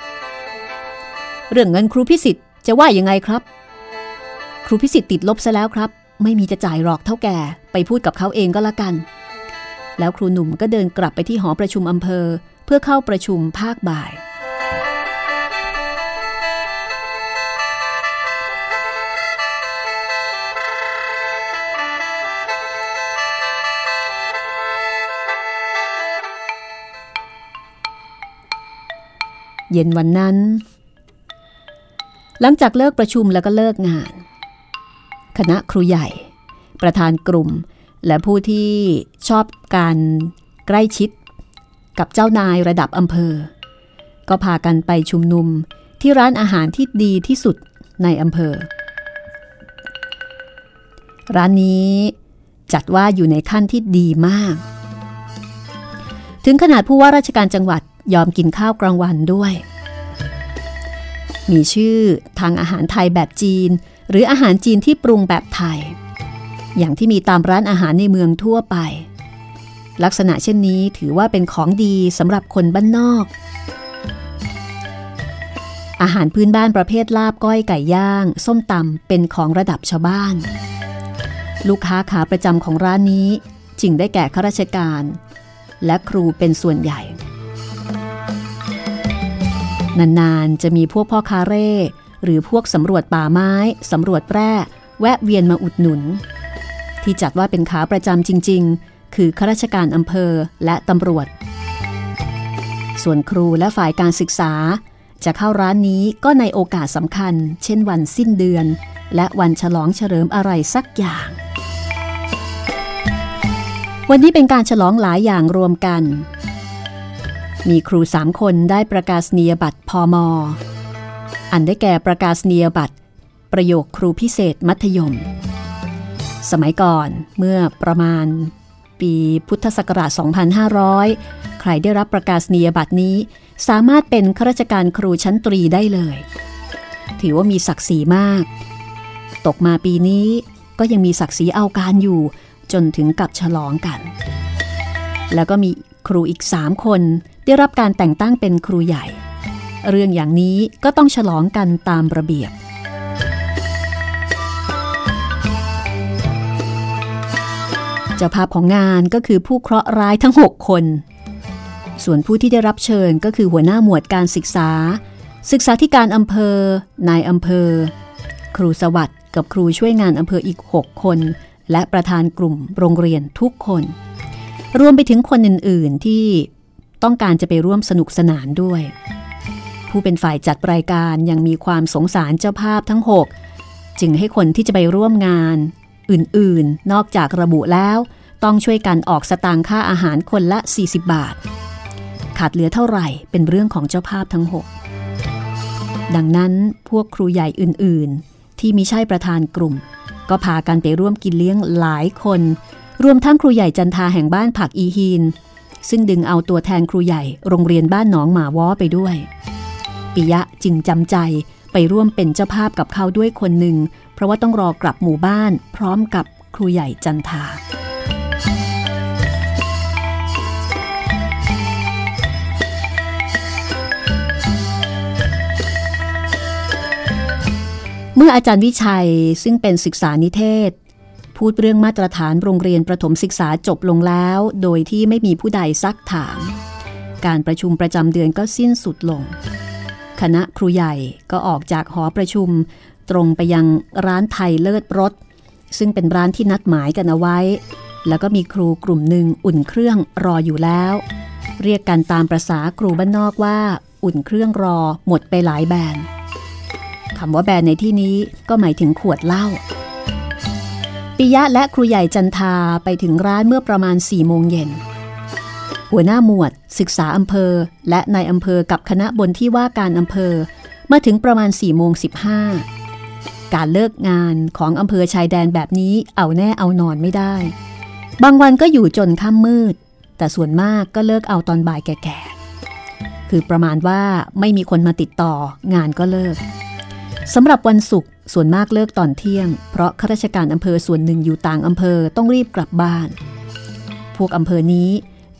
เรื่องเงินครูพิสิทธิ์จะว่ายังไงครับ ครูพิสิทธิ์ติดลบซะแล้วครับ ไม่มีจะจ่ายหรอกเท่าแก่ไปพูดกับเขาเองก็แล้วกัน แล้วครูหนุ่มก็เดินกลับไปที่หอประชุมอำเภอ เพื่อเข้าประชุมภาคบ่าย เย็นวันนั้น หลังจากเลิกประชุมแล้วก็เลิกงาน คณะครูใหญ่ ประธานกลุ่ม และผู้ที่ชอบการใกล้ชิด กับเจ้านายระดับอำเภอ ก็พากันไปชุมนุมที่ร้านอาหารที่ดีที่สุดในอำเภอ ร้านนี้จัดว่าอยู่ในขั้นที่ดีมาก ถึงขนาดผู้ว่าราชการจังหวัดยอมกินข้าวกลางวันด้วย มีชื่อทางอาหารไทยแบบจีน หรืออาหารจีนที่ปรุงแบบไทย อย่างที่มีตามร้านอาหารในเมืองทั่วไป ลักษณะเช่นนี้ถือว่าเป็นของดีสำหรับคนบ้านนอก อาหารพื้นบ้านประเภทลาบก้อยไก่ย่าง ส้มตำเป็นของระดับชาวบ้าน ลูกค้าขาประจำของร้านนี้จึงได้แก่ข้าราชการ และครูเป็นส่วนใหญ่นานๆ จะมีพวกพ่อคาเร่ หรือพวกสำรวจป่าไม้สำรวจแร่แวะเวียนมาอุดหนุน ที่จัดว่าเป็นขาประจำจริง ๆ คือข้าราชการอำเภอและตำรวจ ส่วนครูและฝ่ายการศึกษา จะเข้าร้านนี้ก็ในโอกาสสำคัญ เช่นวันสิ้นเดือน และวันฉลองเฉลิมอะไรสักอย่าง วันนี้เป็นการฉลองหลายอย่างรวมกัน มีครูสามคนได้ประกาศนียบัตรพอมอ อันได้แก่ประกาศนียบัตร ประโยคครูพิเศษมัธยม สมัยก่อนเมื่อประมาณ ปีพุทธศักราช 2500 ใครได้รับประกาศนียบัตรนี้ สามารถเป็นข้าราชการครูชั้นตรีได้เลย ถือว่ามีศักดิ์ศรีมาก ตกมาปีนี้ก็ยังมีศักดิ์ศรีเอาการอยู่จนถึงกับฉลองกัน แล้วก็มีครูอีกสามคนได้รับการแต่งตั้งเป็นครูใหญ่ เรื่องอย่างนี้ก็ต้องฉลองกันตามระเบียบ เจ้าภาพของงานก็คือผู้เคราะห์ร้ายทั้ง 6 คน ส่วนผู้ที่ได้รับเชิญก็คือหัวหน้าหมวดการศึกษา ศึกษาธิการอำเภอ นายอำเภอ ครูสวัสด์กับครูช่วยงานอำเภออีก 6 คน และประธานกลุ่มโรงเรียนทุกคน รวมไปถึงคนอื่น ๆ ที่ต้องการจะไปร่วมสนุกสนานด้วย ผู้เป็นฝ่ายจัดรายการยังมีความสงสารเจ้าภาพทั้ง 6 จึงให้คนที่จะไปร่วมงาน อื่นๆ นอกจากระบุแล้ว ต้องช่วยกันออกสตางค่าอาหารคนละ 40 บาท ขาดเหลือเท่าไหร่เป็นเรื่องของเจ้าภาพทั้ง 6 ดังนั้นพวกครูใหญ่อื่นๆ ที่มิใช่ประธานกลุ่ม ก็พากันไปร่วมกินเลี้ยงหลายคน รวมทั้งครูใหญ่จันทาแห่งบ้านผักอีฮีนซึ่งดึงเอาตัวแทนครูใหญ่โรงเรียนบ้านหนองหมาว้อไปด้วย ปิยะจึงจำใจไปร่วมเป็นเจ้าภาพกับเขาด้วยคนหนึ่ง เพราะว่าต้องรอกลับหมู่บ้าน พร้อมกับครูใหญ่จันทาเมื่ออาจารย์วิชัยซึ่งเป็นศึกษานิเทศ พูดเรื่องมาตรฐานโรงเรียนประถมศึกษาจบลงแล้ว โดยที่ไม่มีผู้ใดซักถาม การประชุมประจำเดือนก็สิ้นสุดลง คณะครูใหญ่ก็ออกจากหอประชุม ตรงไปยังร้านไทยเลิศรสซึ่งเป็นร้านที่นัดหมายกันเอาไว้ แล้วก็มีครูกลุ่มหนึ่งอุ่นเครื่องรออยู่แล้ว เรียกกันตามประษาครูบ้านนอกว่า อุ่นเครื่องรอหมดไปหลายแบรนด์คำว่าแบรนด์ในที่นี้ก็หมายถึงขวดเหล้าปิยะและครูใหญ่จันทาไปถึงร้านเมื่อประมาณ4โมงเย็น หัวหน้าหมวด ศึกษาอำเภอ และนายอำเภอกับคณะบนที่ว่าการอำเภอ มาถึงประมาณ4โมง15การเลิกงานของอำเภอชายแดนแบบนี้เอาแน่เอานอนไม่ได้ บางวันก็อยู่จนค่ำมืด แต่ส่วนมากก็เลิกเอาตอนบ่ายแก่ๆ คือประมาณว่าไม่มีคนมาติดต่องานก็เลิกสำหรับวันศุกร์ส่วนมากเลิกตอนเที่ยง เพราะข้าราชการอำเภอส่วนหนึ่งอยู่ต่างอำเภอต้องรีบกลับบ้าน พวกอำเภอนี้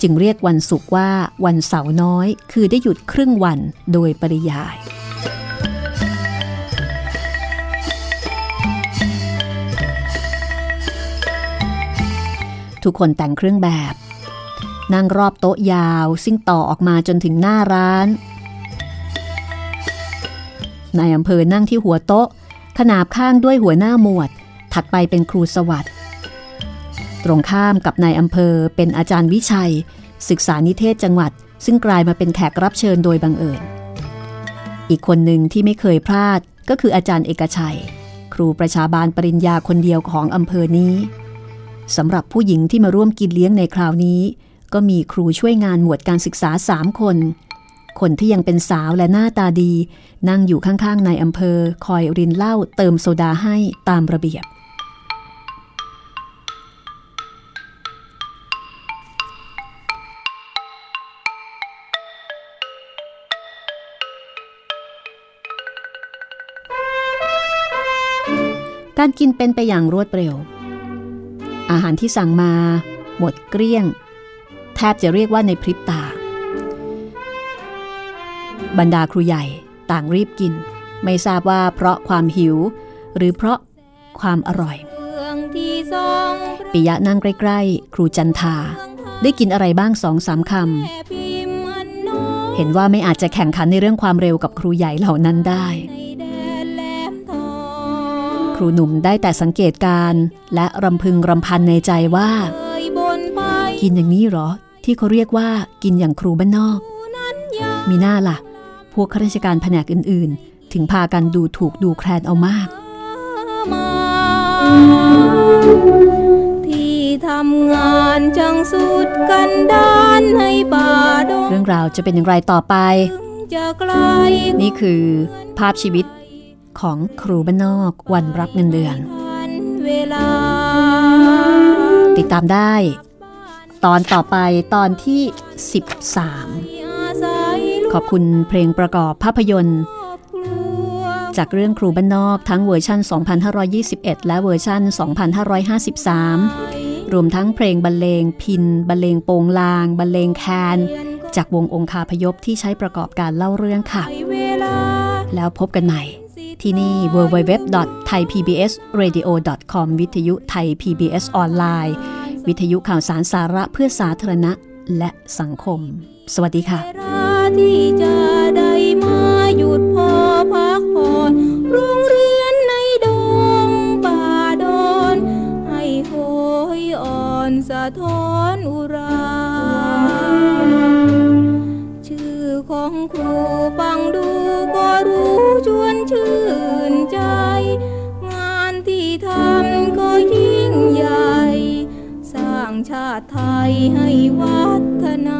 จึงเรียกวันศุกร์ว่าวันเสาร์น้อย คือได้หยุดครึ่งวันโดยปริยาย ทุกคนแต่งเครื่องแบบ นั่งรอบโต๊ะยาว ซึ่งต่อออกมาจนถึงหน้าร้านนายอำเภอนั่งที่หัวโต๊ะ ขนาบข้างด้วยหัวหน้าหมวด ถัดไปเป็นครูสวัสด์ ตรงข้ามกับนายอำเภอเป็นอาจารย์วิชัย ศึกษานิเทศจังหวัด ซึ่งกลายมาเป็นแขกรับเชิญโดยบังเอิญ อีกคนหนึ่งที่ไม่เคยพลาดก็คืออาจารย์เอกชัย ครูประชาบาลปริญญาคนเดียวของอำเภอนี้สำหรับผู้หญิงที่มาร่วมกินเลี้ยงในคราวนี้ ก็มีครูช่วยงานหมวดการศึกษาสามคน คนที่ยังเป็นสาวและหน้าตาดี นั่งอยู่ข้างๆในอำเภอ คอยรินเหล้าเติมโซดาให้ตามระเบียบ การกินเป็นไปอย่างรวดเร็ว อาหารที่สั่งมา หมดเกลี้ยง แทบจะเรียกว่าในพริบตา บรรดาครูใหญ่ต่างรีบกิน ไม่ทราบว่าเพราะความหิว หรือเพราะความอร่อยปิยะนั่งใกล้ๆ ครูจันทา ได้กินอะไรบ้างสองสามคำเห็นว่าไม่อาจจะแข่งขันในเรื่องความเร็วกับครูใหญ่เหล่านั้นได้ ครูหนุ่มได้แต่สังเกตการและรำพึงรำพันในใจว่า กินอย่างนี้เหรอ ที่เขาเรียกว่ากินอย่างครูบ้านนอก มีหน้าล่ะ พวกข้าราชการแผนกอื่นๆ ถึงพากันดูถูกดูแคลนเอามาก ที่ทำงานจังสุดกันดานให้ป่าดงเรื่องราวจะเป็นอย่างไรต่อไปจะไกลนี่คือภาพชีวิต ของครูบ้านนอกวันรับเงินเดือนทันเวลาติดตามได้ ตอนต่อไปตอนที่ 13อาศัยลูกขอบคุณเพลงประกอบภาพยนตร์ครัวจากเรื่องครูบ้านนอกทั้งเวอร์ชัน 2521 และเวอร์ชัน 2553รวมทั้งเพลงบรรเลงพินบรรเลงโปงลาง บรรเลงแคนจากวงองคาพยพที่ใช้ประกอบการเล่าเรื่องค่ะเวลาแล้วพบกันใหม่ ที่นี่ www.thaipbsradio.com วิทยุไทย PBS ออนไลน์ วิทยุข่าวสารสาระเพื่อสาธารณะและสังคม สวัสดีค่ะ ไทยให้วัฒนา